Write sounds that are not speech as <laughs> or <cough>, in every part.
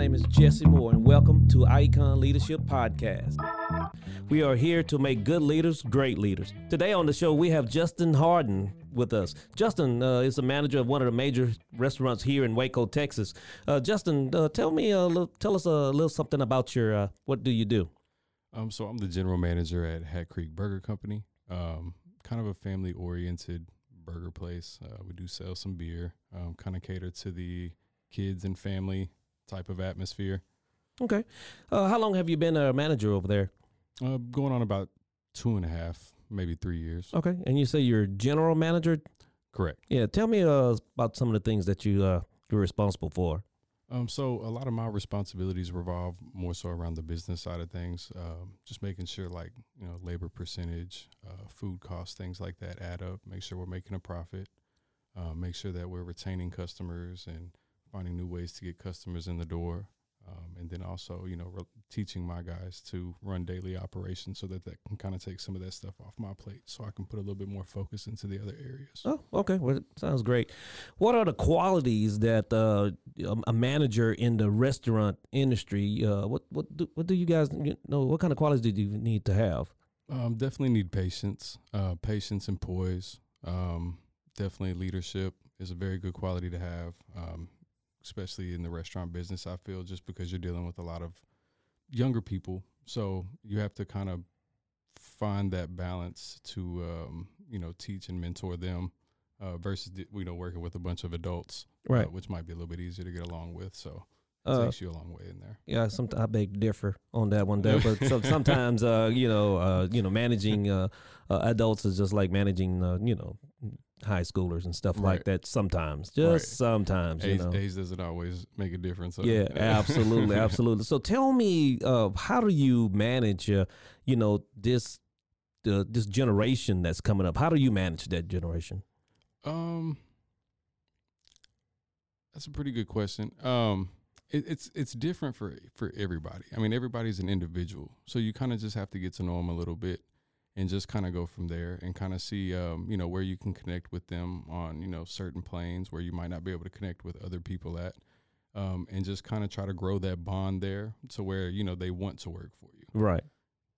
name is Jesse Moore, and welcome to Icon Leadership Podcast. We are here to make good leaders great leaders. Today on the show, we have Justin Hardin with us. Justin uh, is the manager of one of the major restaurants here in Waco, Texas. Uh, Justin, uh, tell me a little, tell us a little something about your uh, what do you do? Um, so I'm the general manager at Hat Creek Burger Company. Um, kind of a family oriented burger place. Uh, we do sell some beer. Um, kind of cater to the kids and family type of atmosphere. Okay. Uh, how long have you been a manager over there? Uh, going on about two and a half, maybe three years. Okay. And you say you're general manager? Correct. Yeah. Tell me uh, about some of the things that you uh, you're responsible for. Um, so a lot of my responsibilities revolve more so around the business side of things. Um, just making sure, like you know, labor percentage, uh, food costs, things like that add up. Make sure we're making a profit. Uh, make sure that we're retaining customers and finding new ways to get customers in the door. Um, and then also, you know, re- teaching my guys to run daily operations so that that can kind of take some of that stuff off my plate, so I can put a little bit more focus into the other areas. Oh, okay. Well, sounds great. What are the qualities that uh, a- a manager in the restaurant industry? Uh, what what do, what do you guys you know? What kind of qualities do you need to have? Um, definitely need patience, uh, patience and poise. Um, definitely leadership is a very good quality to have, um, especially in the restaurant business. I feel just because you're dealing with a lot of younger people, so you have to kind of find that balance to um, you know teach and mentor them uh, versus you know working with a bunch of adults, uh, which might be a little bit easier to get along with. So Uh, takes you a long way in there. yeah, some I beg to differ on that one there, but so, <laughs> sometimes uh, you know, uh, you know, managing uh, uh, adults is just like managing, uh, you know, high schoolers and stuff like that. Sometimes, just Right. sometimes, you know. age doesn't always make a difference. so, Yeah, <laughs> absolutely, absolutely. So tell me, uh, how do you manage, uh, you know, this this generation that's coming up? How do you manage that generation? Um, that's a pretty good question. Um, it, it's it's different for for everybody. I mean, everybody's an individual, so you kind of just have to get to know them a little bit, and just kind of go from there, and kind of see, um, you know, where you can connect with them on, you know, certain planes where you might not be able to connect with other people at, um, and just kind of try to grow that bond there to where you know they want to work for you. Right,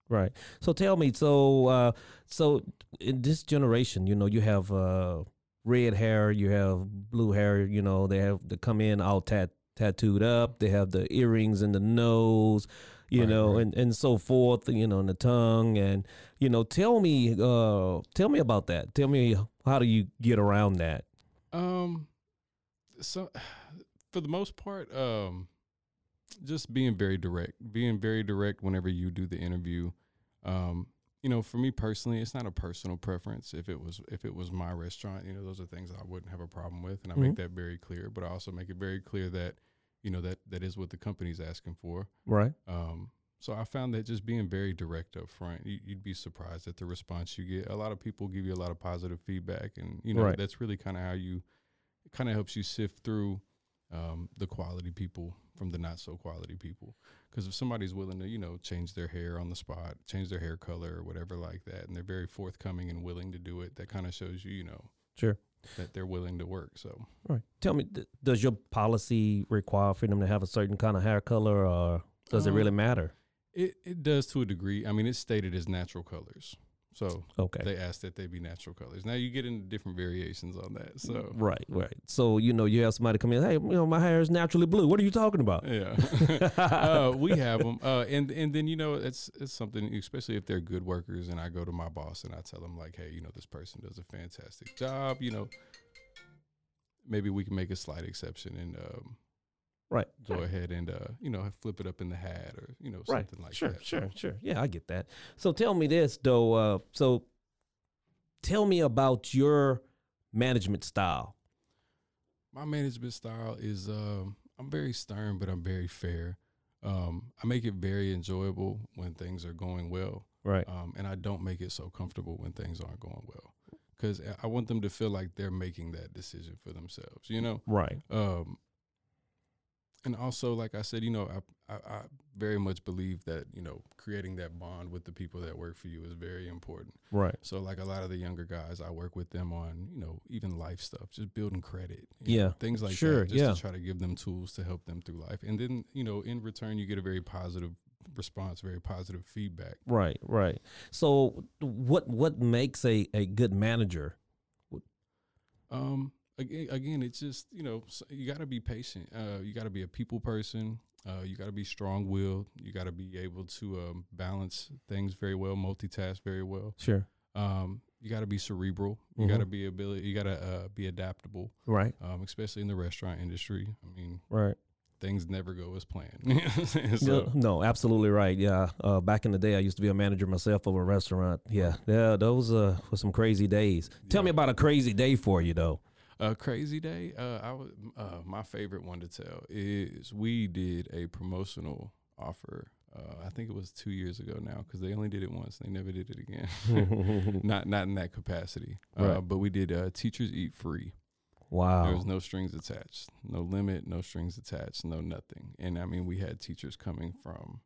right. So tell me, so uh, so in this generation, you know, you have uh, red hair, you have blue hair. You know, they have to come in all tat tattooed up. They have the earrings in the nose. You Right, know, right. and, and so forth, you know, in the tongue, and you know, tell me, uh, tell me about that. Tell me, how do you get around that? Um, so for the most part, um, just being very direct, being very direct whenever you do the interview. Um, you know, for me personally, it's not a personal preference. If it was, if it was my restaurant, you know, those are things I wouldn't have a problem with, and I make that very clear. But I also make it very clear that, you know, that that is what the company's asking for. Right. Um, so I found that just being very direct up front, you, you'd be surprised at the response you get. A lot of people give you a lot of positive feedback, and you know Right. that's really kind of how you, it kind of helps you sift through um, the quality people from the not so quality people. Because if somebody's willing to, you know, change their hair on the spot, change their hair color or whatever like that, and they're very forthcoming and willing to do it, that kind of shows you, you know, Sure. that they're willing to work. So Right. Tell me, th- does your policy require for them to have a certain kind of hair color, or does it Um, really matter? It it does to a degree. I mean, it's stated as natural colors. So Okay. they asked that they be natural colors. Now you get into different variations on that. So Right, right. So you know, you have somebody come in. Hey, you know, my hair is naturally blue. What are you talking about? yeah, <laughs> uh, we have them, uh, and and then you know it's it's something, especially if they're good workers. And I go to my boss and I tell them like, hey, you know, this person does a fantastic job. You know, maybe we can make a slight exception and um, Right. go ahead and uh, you know flip it up in the hat or you know Right. something like sure, that. sure, sure. Yeah, I get that. So tell me this though. Uh, so tell me about your management style. My management style is um, I'm very stern, but I'm very fair. Um, I make it very enjoyable when things are going well, Right. um, and I don't make it so comfortable when things aren't going well, because I want them to feel like they're making that decision for themselves. You know, Right. um, and also, like I said, you know, I, I, I very much believe that you know creating that bond with the people that work for you is very important. Right. So, like a lot of the younger guys, I work with them on you know even life stuff, just building credit, you know, Yeah, things like sure, that, just yeah. to try to give them tools to help them through life, and then you know in return you get a very positive response, very positive feedback. Right. Right. So what what makes a a good manager? Um, again, again, it's just you know you got to be patient. Uh, you got to be a people person. Uh, you got to be strong willed. You got to be able to um, balance things very well, multitask very well. Sure. Um, you got to be cerebral. You Mhm. got to be ability. You got to uh, be adaptable, Right. um, especially in the restaurant industry. I mean, Right. things never go as planned. You know what I'm saying? so, no, no, absolutely right. Yeah. Uh, back in the day, I used to be a manager myself of a restaurant. Yeah. Yeah. Those uh, were some crazy days. Tell me about a crazy day for you, though. A crazy day. Uh, I would. Uh, my favorite one to tell is we did a promotional offer. Uh, I think it was two years ago now because they only did it once. They never did it again. <laughs> <laughs> not not in that capacity. Uh, Right. but we did uh, teachers eat free. wow. There was no strings attached, no limit, no strings attached, no nothing. And I mean, we had teachers coming from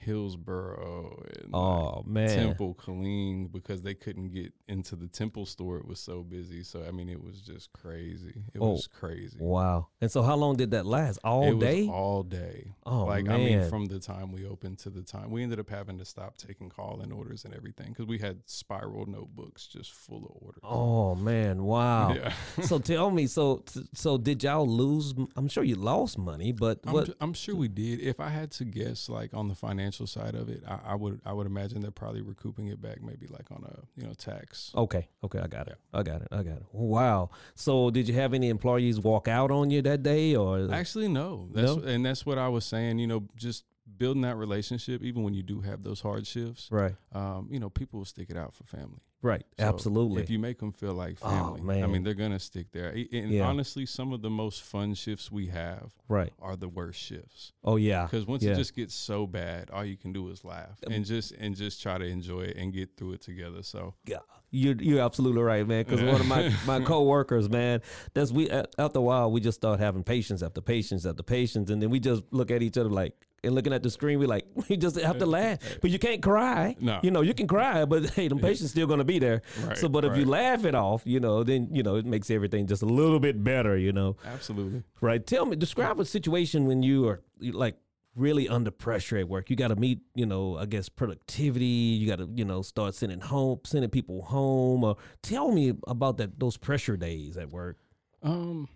Hillsboro and oh, like, oh man. Temple, Killeen, because they couldn't get into the Temple store. It was so busy. So I mean, it was just crazy. It Oh, was crazy. Wow. And so, how long did that last? All it day. was all day. oh like man. I mean, from the time we opened to the time we ended up having to stop taking call and orders and everything because we had spiral notebooks just full of orders. oh man. Wow. Yeah. <laughs> so tell me. So so did y'all lose? I'm sure you lost money, but I'm, what? I'm sure we did. If I had to guess, like on the financial side of it, I, I would I would imagine they're probably recouping it back, maybe like on a you know tax. Okay. Okay. I got it. I got it. I got it. Wow. So did you have any employees walk out on you that day, or Actually, no. That's No? and that's what I was saying. You know, just building that relationship, even when you do have those hard shifts. right? Um, you know, people will stick it out for family. Right. So Absolutely. If you make them feel like Oh, family, I mean, they're gonna stick there. And Yeah. honestly, some of the most fun shifts we have right. are the worst shifts Oh yeah. because once yeah. it just gets so bad, all you can do is laugh and just and just try to enjoy it and get through it together. So Yeah, you're you're absolutely right, man. Because one of my <laughs> my coworkers, man, that's we after a while we just start having patience after patience after patience, and then we just look at each other like and looking at the screen, we like <laughs> we just have to laugh, but you can't cry. No. you know you can cry, but hey, the patient's still gonna be there. Right, so, but if you laugh it off, you know, then you know it makes everything just a little bit better. You know, absolutely. right? Tell me, describe a situation when you are like really under pressure at work. You got to meet, you know, I guess productivity. You got to, you know, start sending home, sending people home. Or tell me about that those pressure days at work. Um,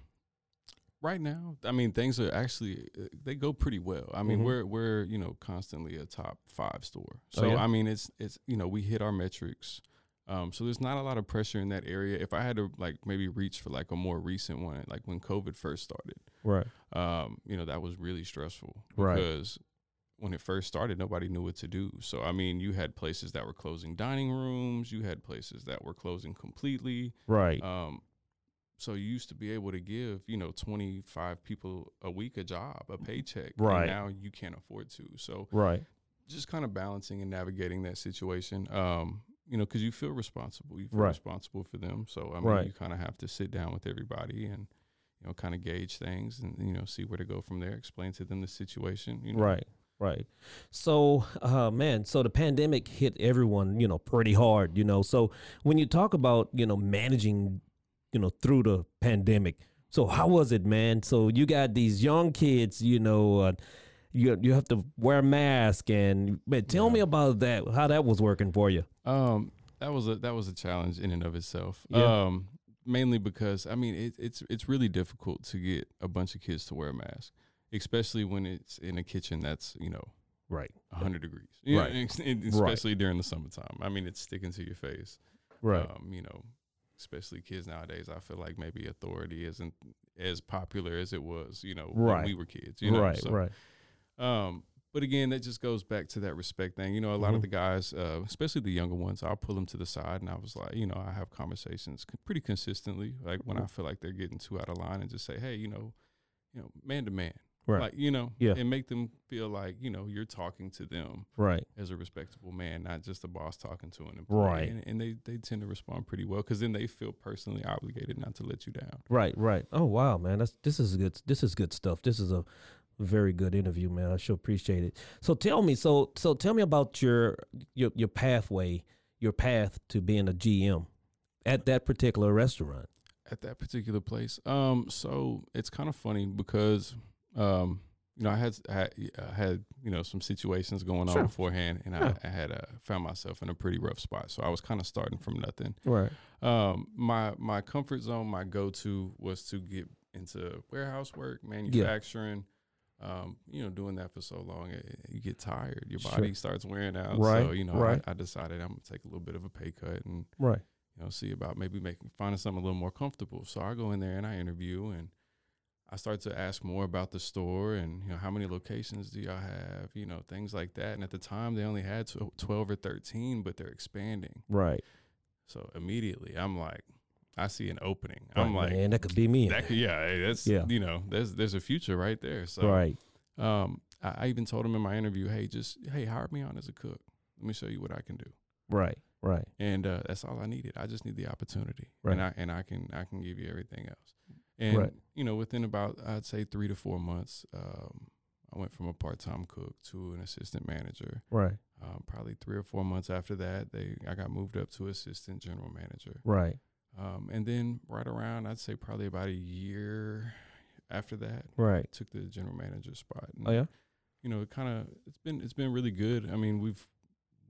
right now, I mean, things are actually uh, they go pretty well. I mean, Mhm. we're we're you know constantly a top five store. Oh, So yeah? I mean, it's it's you know we hit our metrics. Um, so there's not a lot of pressure in that area. If I had to like maybe reach for like a more recent one, like when COVID first started, Right. um, you know, that was really stressful Right. because when it first started, nobody knew what to do. So I mean, you had places that were closing dining rooms, you had places that were closing completely. Right. Um, so you used to be able to give, you know, 25 people a week a job, a paycheck. and Right. now you can't afford to. So right. just kind of balancing and navigating that situation. Um, you know, because you feel responsible. You feel Right. responsible for them. So I mean, Right. you kind of have to sit down with everybody and you know, kind of gauge things and you know, see where to go from there. Explain to them the situation. You know, Right. Right. So, uh, man, so the pandemic hit everyone, you know, pretty hard, you know. So when you talk about, you know, managing, you know, through the pandemic, so how was it, man? So you got these young kids, you know, uh, you you have to wear a mask, and man, tell me about that. How that was working for you? Um, that was a that was a challenge in and of itself. Yeah. Um, mainly because I mean it, it's it's really difficult to get a bunch of kids to wear a mask, especially when it's in a kitchen that's you know Right. 100 degrees, know, <laughs> Right. especially during the summertime. I mean, it's sticking to your face. Right. Um, you know, especially kids nowadays. I feel like maybe authority isn't as popular as it was, you know, Right. when we were kids. You know, right. so, right. um, but again, that just goes back to that respect thing. You know, a lot Mhm. of the guys, uh, especially the younger ones, I'll pull them to the side and I was like, you know, I have conversations pretty consistently, like when Mm-hmm. I feel like they're getting too out of line, and just say, hey, you know, you know, man to man, Right. like you know, Yeah. and make them feel like you know you're talking to them right. as a respectable man, not just a boss talking to an employee. Right. And, and they they tend to respond pretty well because then they feel personally obligated not to let you down. Right, right. Oh wow, man, that's this is good. This is good stuff. This is a very good interview, man. I sure appreciate it. So tell me, so so tell me about your your your pathway, your path to being a GM at that particular restaurant. at that particular place. Um, so it's kind of funny because, um, you know, I had I had, you know some situations going Sure. on beforehand, and Yeah. I, I had uh, found myself in a pretty rough spot. So I was kind of starting from nothing. Right. Um, my my comfort zone, my go to was to get into warehouse work, manufacturing. Um, you know, doing that for so long, it, you get tired. Your Sure. body starts wearing out. Right, So you know, right. I, I decided I'm gonna take a little bit of a pay cut and Right. you know, see about maybe making finding something a little more comfortable. So I go in there and I interview and I start to ask more about the store and you know how many locations do y'all have, you know, things like that. And at the time they only had 12 or 13, but they're expanding. Right. So immediately I'm like I see an opening. I'm like man, that could be me. that could, yeah, hey, that's Yeah. you know, there's there's a future right there. So right. um I, I even told him in my interview, hey, just hey, hire me on as a cook. Let me show you what I can do Right. Right. and uh, that's all I needed. I just need the opportunity, Right. and I and I can I can give you everything else. And Right. you know, within about I'd say three to four months, um, I went from a part time cook to an assistant manager. Right. Um, probably three or four months after that, they I got moved up to assistant general manager. Right. Um, and then right around I'd say probably about a year after that, Right. took the general manager spot. And, Oh yeah. You know, it kind of it's been it's been really good. I mean, we've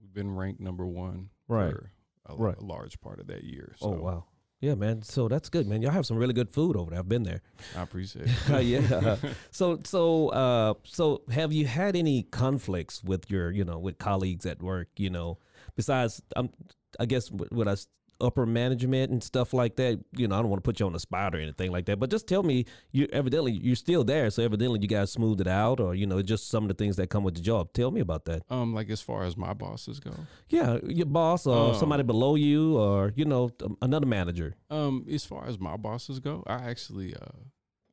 we've been ranked number one Right. for a, Right. a large part of that year. So Oh wow. Yeah, man. So that's good, man. Y'all have some really good food over there. I've been there. I appreciate <laughs> it. Yeah. <laughs> So so uh so have you had any conflicts with your you know with colleagues at work? You know, besides um, I guess with us upper management and stuff like that. You know, I don't want to put you on the spot or anything like that. But just tell me, you evidently you're still there. So evidently you guys smoothed it out, or you know, just some of the things that come with the job. Tell me about that. um, like as far as my bosses go, Yeah, your boss or Um, somebody below you, or you know, um, another manager. um, as far as my bosses go, I actually uh,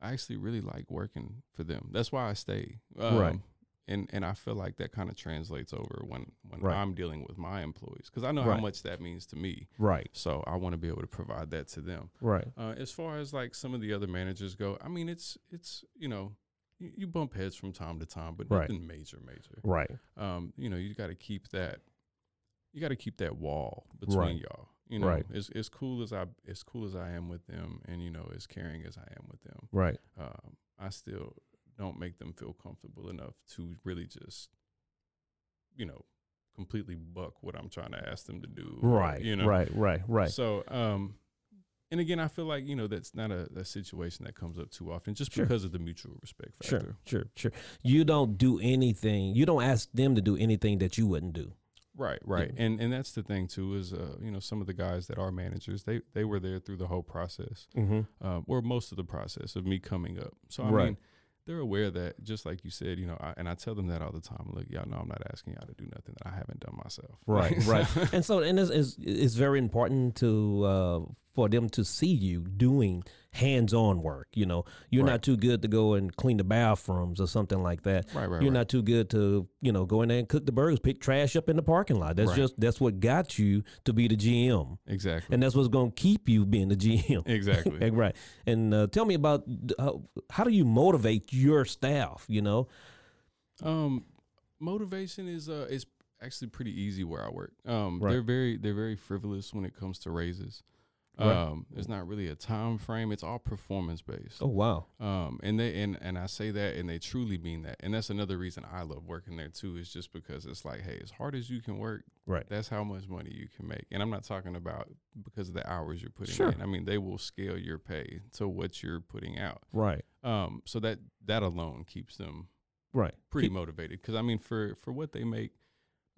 I actually really like working for them. That's why I stay. Um, Right. And and I feel like that kind of translates over when when Right. I'm dealing with my employees because I know Right. how much that means to me. Right. So I want to be able to provide that to them. Right. Uh, as far as like some of the other managers go, I mean, it's it's you know, you, you bump heads from time to time, but Right. nothing major, major. Right. Um, you know, you got to keep that, you got to keep that wall between Right. y'all. You know, Right. as as cool as I as cool as I am with them, and you know, as caring as I am with them, Right. um, I still don't make them feel comfortable enough to really just, you know, completely buck what I'm trying to ask them to do. Right. You know, Right. Right. Right. so, um, and again, I feel like you know that's not a, a situation that comes up too often, just Sure. because of the mutual respect factor. sure, sure. Sure. You don't do anything. You don't ask them to do anything that you wouldn't do. Right, right, and and that's the thing too is uh, you know some of the guys that are managers they they were there through the whole process, Mm-hmm. um, or most of the process of me coming up. So I Right. mean, they're aware that just like you said, you know, I, and I tell them that all the time. Look, y'all know I'm not asking y'all to do nothing that I haven't done myself. Right, Like, <laughs> right. and so, and it's, it's, it's very important to uh, for them to see you doing hands-on work. You know, you're Right. not too good to go and clean the bathrooms or something like that. Right, right, You're right. not too good to you know go in there and cook the burgers, pick trash up in the parking lot. That's Right. just that's what got you to be the GM, exactly, and that's what's going to keep you being the GM. exactly. <laughs> right. And uh, tell me about uh, how do you motivate your staff? You know. Um, motivation is uh is actually pretty easy where I work. Um, Right. they're very they're very frivolous when it comes to raises. Right. Um, there's not really a time frame. It's all performance based. Oh wow. Um, and they and and I say that, and they truly mean that. And that's another reason I love working there too. Is just because it's like, hey, as hard as you can work, Right. that's how much money you can make. And I'm not talking about because of the hours you're putting Sure. in. I mean, they will scale your pay to what you're putting out. Right. Um, so that that alone keeps them Right. pretty motivated. Because I mean, for for what they make,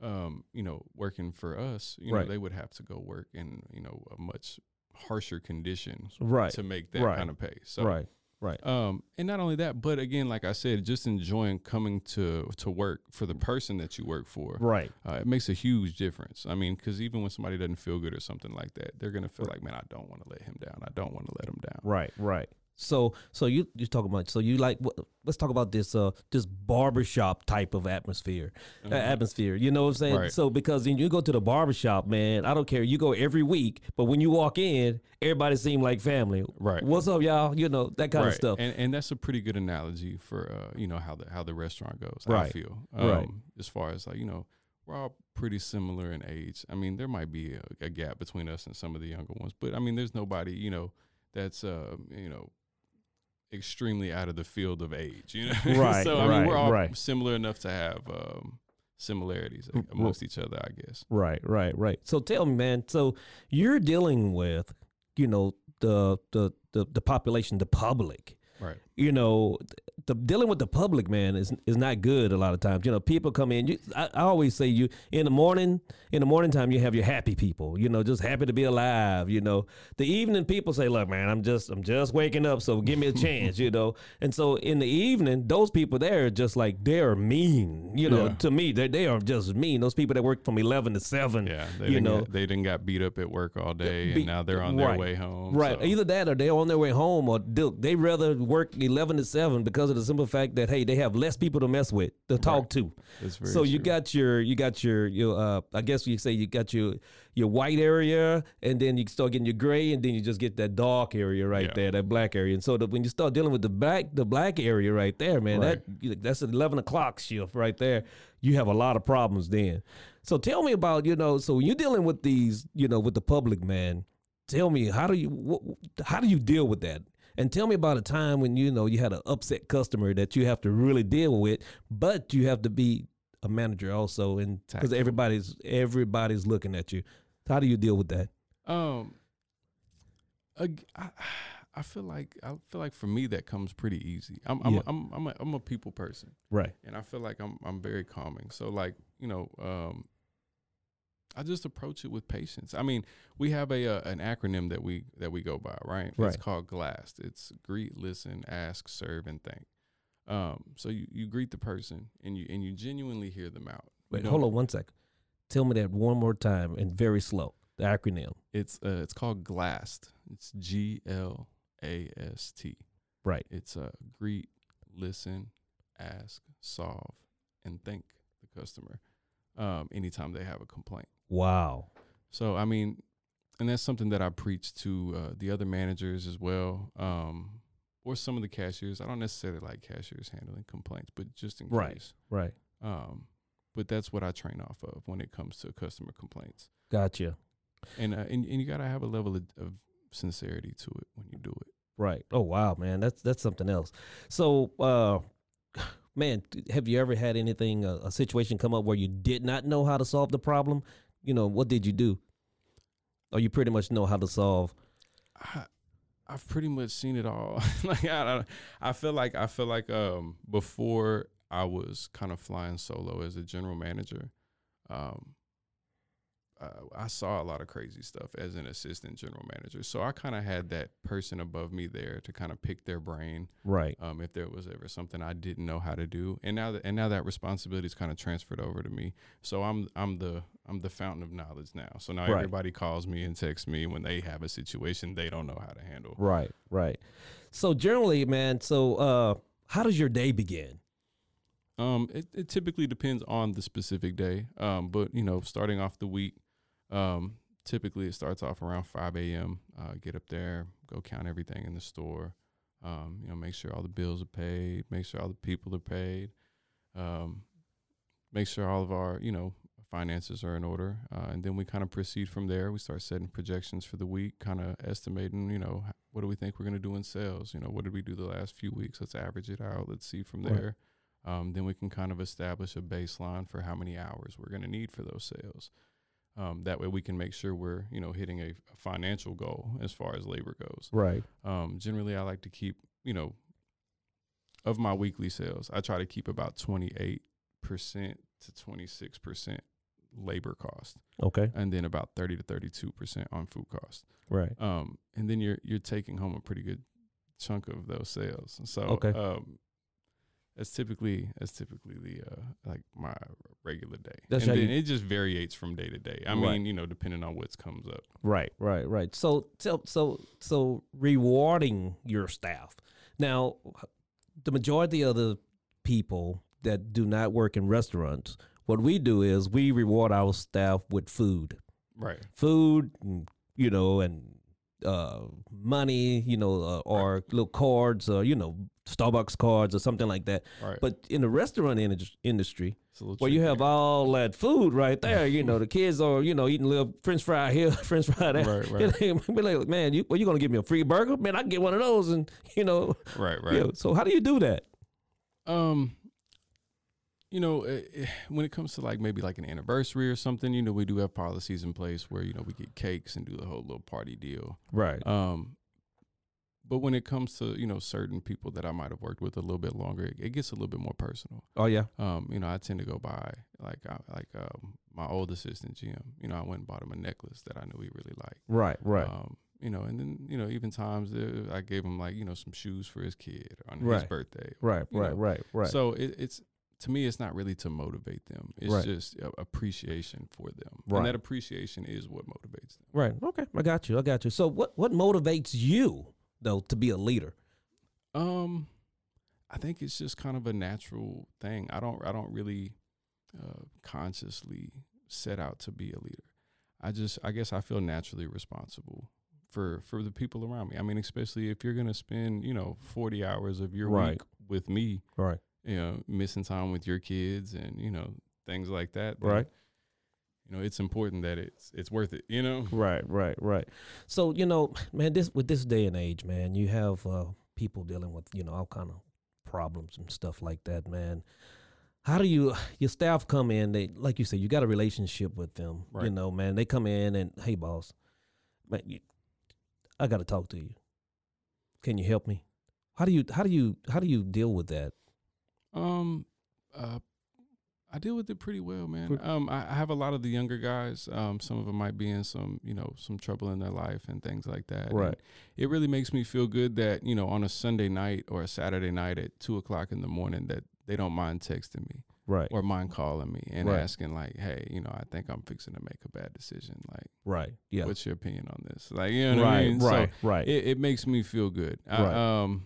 um, you know, working for us, you Right. know, they would have to go work in you know a much harsher conditions Right. to make that Right. kind of pay. So right. Right. um, and not only that, but again, like I said, just enjoying coming to to work for the person that you work for. Right. Uh, it makes a huge difference. I mean, because even when somebody doesn't feel good or something like that, they're gonna feel like, man, I don't want to let him down. I don't want to let him down. Right, right. So, so you you talking about so you like what, let's talk about this uh this barbershop type of atmosphere, uh, atmosphere. You know what I'm saying? Mm-hmm. Right. So because when you go to the barbershop, man, I don't care. You go every week, but when you walk in, everybody seem like family. Right. What's up, y'all? You know that kind of stuff. And and that's a pretty good analogy for uh, you know how the how the restaurant goes. I Right. feel Right. Um, as far as like you know. We're all pretty similar in age. I mean, there might be a, a gap between us and some of the younger ones, but I mean, there's nobody, you know, that's uh, you know, extremely out of the field of age. You know, <laughs> Right, so I right, mean, we're all right. similar enough to have um, similarities amongst each other, I guess. Right, right, right. So tell me, man. So you're dealing with, you know, the the the, the population, the public. Right. you know, the dealing with the public, man, is is not good a lot of times. You know, people come in. You, I, I always say, you in the morning, in the morning time, you have your happy people. You know, just happy to be alive. You know, the evening people say, look, man, I'm just I'm just waking up, so give me a <laughs> chance. you know, and so in the evening, those people there are just like they're mean. You know, Yeah. to me, they they are just mean. Those people that work from eleven to seven. Yeah, they you know, get, they didn't got beat up at work all day, Be- and now they're on their right. way home. Right. so- Either that or they're on their way home or they rather work 11 to 7 because of the simple fact that, hey, they have less people to mess with, to talk to. That's very so you got your, you got your, your, uh, I guess you say you got your, your white area and then you start getting your gray and then you just get that dark area right Yeah. there, that black area. And so that when you start dealing with the black, the black area right there, man, Right. that that's an 11 o'clock shift right there. You have a lot of problems then. So tell me about, you know, so when you're dealing with these, you know, with the public, man, tell me how do you how do you deal with that and tell me about a time when you know you had an upset customer that you have to really deal with but you have to be a manager also and because everybody's everybody's looking at you how do you deal with that Um, I, I feel like I feel like for me that comes pretty easy. I'm I'm Yeah. I'm I'm a, I'm a people person, right and I feel like I'm I'm very calming. So like you know, um, I just approach it with patience. I mean, we have a uh, an acronym that we that we go by, right? right? It's called GLAST. It's greet, listen, ask, serve, and thank. Um, so you, you greet the person and you and you genuinely hear them out. Wait hold on one sec tell me that one more time and very slow the acronym It's uh, it's called GLAST. It's G L A S T. right It's uh, greet, listen, ask, solve, and thank the customer um, anytime they have a complaint. wow So I mean, and that's something that I preach to uh, the other managers as well, um, or some of the cashiers. I don't necessarily like cashiers handling complaints, but just in Right. case. right Um, but that's what I train off of when it comes to customer complaints. gotcha And uh, and, and you gotta have a level of, of sincerity to it when you do it. Right. Oh wow, man, that's that's something else. So, uh, man, have you ever had anything a, a situation come up where you did not know how to solve the problem? You know, what did you do? Or you pretty much know how to solve? I, I've pretty much seen it all. <laughs> like I, I feel like I feel like um before I was kind of flying solo as a general manager, um, uh, I saw a lot of crazy stuff as an assistant general manager. So I kind of had that person above me there to kind of pick their brain Right. um, if there was ever something I didn't know how to do. And now that and now that responsibility is kind of transferred over to me. So I'm I'm the I'm the fountain of knowledge now. So now Right. everybody calls me and texts me when they have a situation they don't know how to handle. Right. Right. So generally, man, so uh, how does your day begin? Um, it, it typically depends on the specific day. Um, but you know, starting off the week, um, typically it starts off around 5 a.m. Uh, get up there, go count everything in the store. Um, you know, make sure all the bills are paid, make sure all the people are paid. Um, make sure all of our, you know, finances are in order, uh, and then we kind of proceed from there. We start setting projections for the week, kind of estimating, you know, what do we think we're going to do in sales? You know, what did we do the last few weeks? Let's average it out. Let's see from Right. there. Um, then we can kind of establish a baseline for how many hours we're going to need for those sales. Um, that way, we can make sure we're, you know, hitting a, financial goal as far as labor goes. Right. Um, generally, I like to keep, you know, of my weekly sales, I try to keep about 28% to 26% labor cost Okay. and then about 30 to 32% on food cost. Right. Um, and then you're, you're taking home a pretty good chunk of those sales. So, Okay. um, that's typically that's typically the uh like my regular day. That's and then you- it just varies from day to day. I Right. mean, you know, depending on what comes up. Right, right, right. So, so, so, so rewarding your staff. Now, the majority of the people that do not work in restaurants, what we do is we reward our staff with food, Right. food, and, you know, and uh, money, you know, uh, or little cards, or you know, Starbucks cards or something like that. Right. But in the restaurant in- industry, It's a little where you have all that food right there, you <laughs> know, the kids are, you know, eating little French fry here, <laughs> French fry there. Right, <laughs> right. Be like, man, you, well, you gonna give me a free burger? Man, I can get one of those, and you know, right, right. you know, so how do you do that? Um, you know, eh, eh, when it comes to like maybe like an anniversary or something, you know, we do have policies in place where you know we get cakes and do the whole little party deal. Right. Um, but when it comes to you know certain people that I might have worked with a little bit longer, it, it gets a little bit more personal. Oh yeah. Um, you know, I tend to go by like I, like um, my old assistant Jim. You know, I went and bought him a necklace that I knew he really liked. Right. Right. Um, you know, and then you know, even times uh, I gave him like you know some shoes for his kid on his Right. birthday. right. Right. know, Right. Right. So it, it's to me, it's not really to motivate them. It's Right. just appreciation for them, Right. and that appreciation is what motivates them. right. Okay. I got you. I got you. So what what motivates you though to be a leader? Um, I think it's just kind of a natural thing. I don't I don't really uh, consciously set out to be a leader. I just I guess I feel naturally responsible for for the people around me. I mean, especially if you're gonna spend you know 40 hours of your Right. week with me, Right. you know, missing time with your kids and you know things like that. Right. You know, it's important that it's it's worth it. You know. Right, right, right. So you know, man, this with this day and age, man, you have uh, people dealing with you know all kind of problems and stuff like that, man. How do you your staff come in? They like you said, you got a relationship with them. You know, man, they come in and hey, boss, man, you, I got to talk to you. Can you help me? How do you how do you how do you deal with that? Um, uh, I deal with it pretty well, man. Um, I, I have a lot of the younger guys. Um, some of them might be in some, you know, some trouble in their life and things like that. and Right. it really makes me feel good that you know on a Sunday night or a Saturday night at two o'clock in the morning that they don't mind texting me Right, or mind calling me and Right. asking like, hey, you know, I think I'm fixing to make a bad decision. Like, right, yeah, what's your opinion on this? Like, you know what right, I mean? right, So right. it, it makes me feel good. I, Right. um,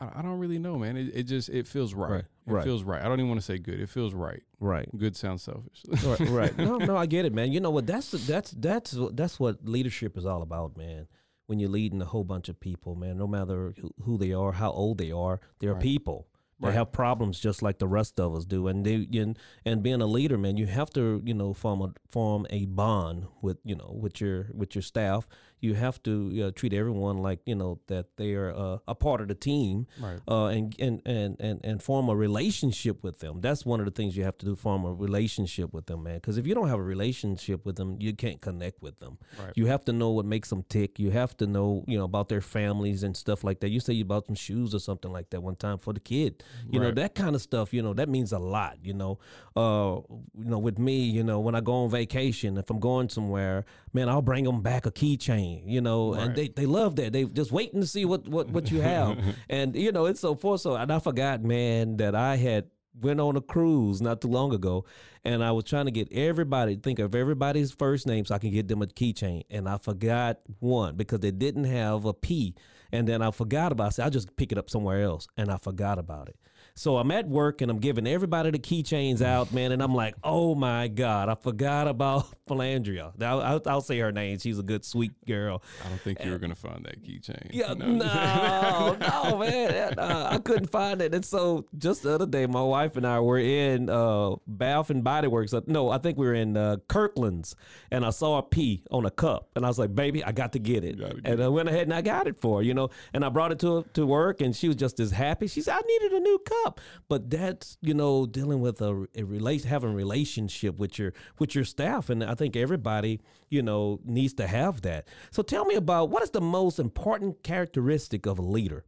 I, I don't really know, man. It, it just it feels right. Right, It right. feels right. I don't even want to say good. It feels right. right. Good sounds selfish. <laughs> right, right. No, no, I get it, man. You know what? That's that's that's that's what leadership is all about, man. When you're leading a whole bunch of people, man, no matter who, who they are, how old they are, they're Right. people. They Right. have problems just like the rest of us do, and they and, and being a leader, man, you have to you know form a form a bond with you know with your with your staff. You have to uh, treat everyone like you know that they are uh, a part of the team, right. uh, and, and and and and form a relationship with them. That's one of the things you have to do: form a relationship with them, man. Because if you don't have a relationship with them, you can't connect with them. Right. You have to know what makes them tick. You have to know, you know, about their families and stuff like that. You say you bought some shoes or something like that one time for the kid. You know that kind of stuff. You know that means a lot. You know, uh, you know, with me, you know, when I go on vacation, if I'm going somewhere, man, I'll bring them back a keychain. You know, and they they love that. They just waiting to see what what what you have, <laughs> and you know, it's so forth. So, and I forgot, man, that I had went on a cruise not too long ago, and I was trying to get everybody think of everybody's first name so I can get them a keychain, and I forgot one because they didn't have a P, and then I forgot about. it. I said I'll just pick it up somewhere else, and I forgot about it. So I'm at work and I'm giving everybody the keychains out, man. And I'm like, oh my God, I forgot about <laughs> Philandria. I'll, I'll, I'll say her name. She's a good, sweet girl. I don't think you were gonna find that keychain. Yeah, no, no, <laughs> man, uh, I couldn't find it. And so just the other day, my wife and I were in uh, Bath and Body Works. Uh, no, I think we were in uh, Kirkland's, and I saw a P on a cup, and I was like, "Baby, I got to get it." Get and I went ahead and I got it for her, you know. And I brought it to to work, and she was just as happy. She said, "I needed a new cup," but that's you know dealing with a, a relate having relationship with your with your staff, and I think everybody you know needs to have that. So tell me about what is the most important characteristic of a leader.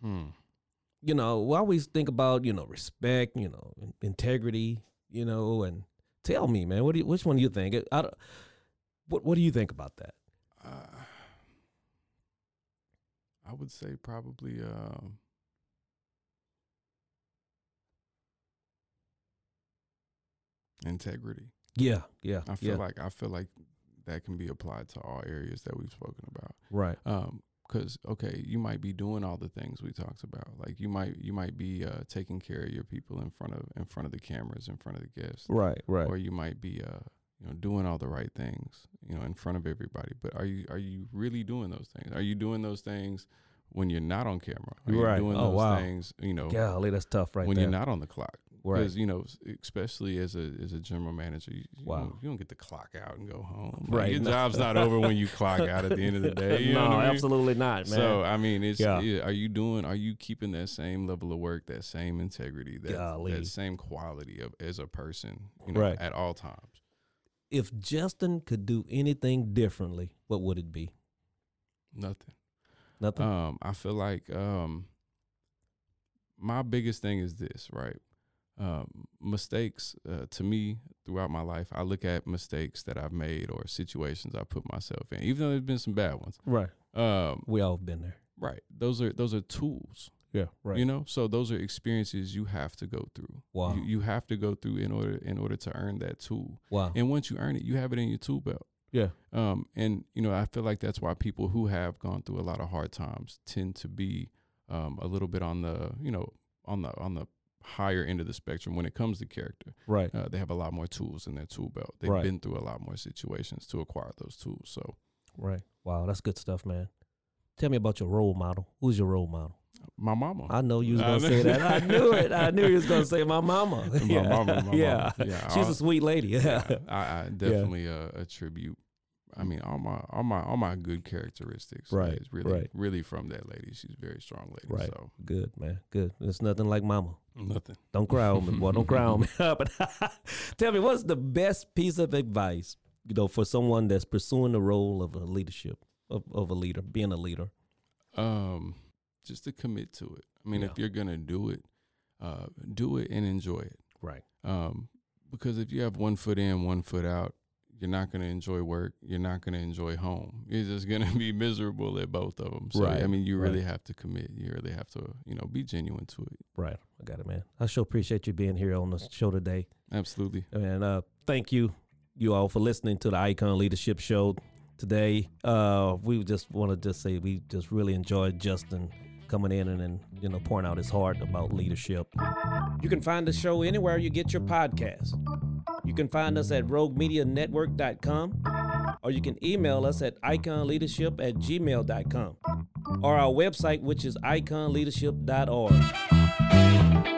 Hmm. You know, we always think about you know respect, you know, integrity, you know, and tell me, man, what do you, which one do you think? I, what what do you think about that? Uh, I would say probably um, integrity. Yeah, yeah, I feel yeah. like I feel like that can be applied to all areas that we've spoken about. right, Um, because okay, you might be doing all the things we talked about. Like you might you might be uh, taking care of your people in front of in front of the cameras, in front of the guests, right, right. or you might be uh, you know doing all the right things, you know, in front of everybody. But are you are you really doing those things? Are you doing those things when you're not on camera? Are Right. you doing Oh, those wow. things, you know, Golly, that's tough, right when there. you're not on the clock? right, Because you know, especially as a as a general manager, you, you, Wow. don't, you don't get to clock out and go home. Right, Like, your no. job's not over when you clock out at the end of the day. You <laughs> know no, I mean? absolutely not, man. So I mean, it's Yeah. yeah, are you doing? Are you keeping that same level of work, that same integrity, that Golly. that same quality of as a person, you know, Right. at all times? If Justin could do anything differently, what would it be? Nothing. Nothing. Um, I feel like um, my biggest thing is this, right? Um, mistakes uh, to me throughout my life, I look at mistakes that I've made or situations I put myself in, even though there's been some bad ones. right. Um, We all have been there. right. Those are those are tools. Yeah. Right. You know, so those are experiences you have to go through. Wow. You, you have to go through in order in order to earn that tool. wow. And once you earn it, you have it in your tool belt. Yeah. Um, and you know, I feel like that's why people who have gone through a lot of hard times tend to be um, a little bit on the, you know, on the on the higher end of the spectrum when it comes to character. Right. Uh, they have a lot more tools in their tool belt. They've Right. been through a lot more situations to acquire those tools. So Right. Wow. That's good stuff, man. Tell me about your role model. Who's your role model? My mama, I know you was gonna say that. I knew it. I knew you was gonna say my mama. <laughs> my yeah. mama, my yeah. mama. yeah, She's all- a sweet lady. Yeah. yeah, <laughs> I, I definitely uh, attribute. I mean, all my all my all my good characteristics. Right, is really right. really from that lady. She's a very strong lady. Right. So Good, man. Good. It's nothing like mama. nothing. Don't cry on me, boy. Don't cry on me. <laughs> but tell me, what's the best piece of advice, you know, for someone that's pursuing the role of a leadership, of, of a leader, being a leader? Um, just to commit to it. I mean, Yeah. if you're gonna do it, uh, do it and enjoy it. Right. Um, because if you have one foot in, one foot out, you're not gonna enjoy work. You're not gonna enjoy home. <laughs> You're just gonna be miserable at both of them. So Right, I mean, you right. really have to commit. You really have to, you know, be genuine to it. Right. I got it, man. I sure appreciate you being here on the show today. Absolutely. And uh, thank you, you all, for listening to the Icon Leadership Show today. Uh, we just want to just say we just really enjoyed Justin coming in and, and you know pouring out his heart about leadership. You can find the show anywhere you get your podcast. You can find us at roguemedianetwork.com or you can email us at iconleadership at gmail.com or our website, which is iconleadership.org.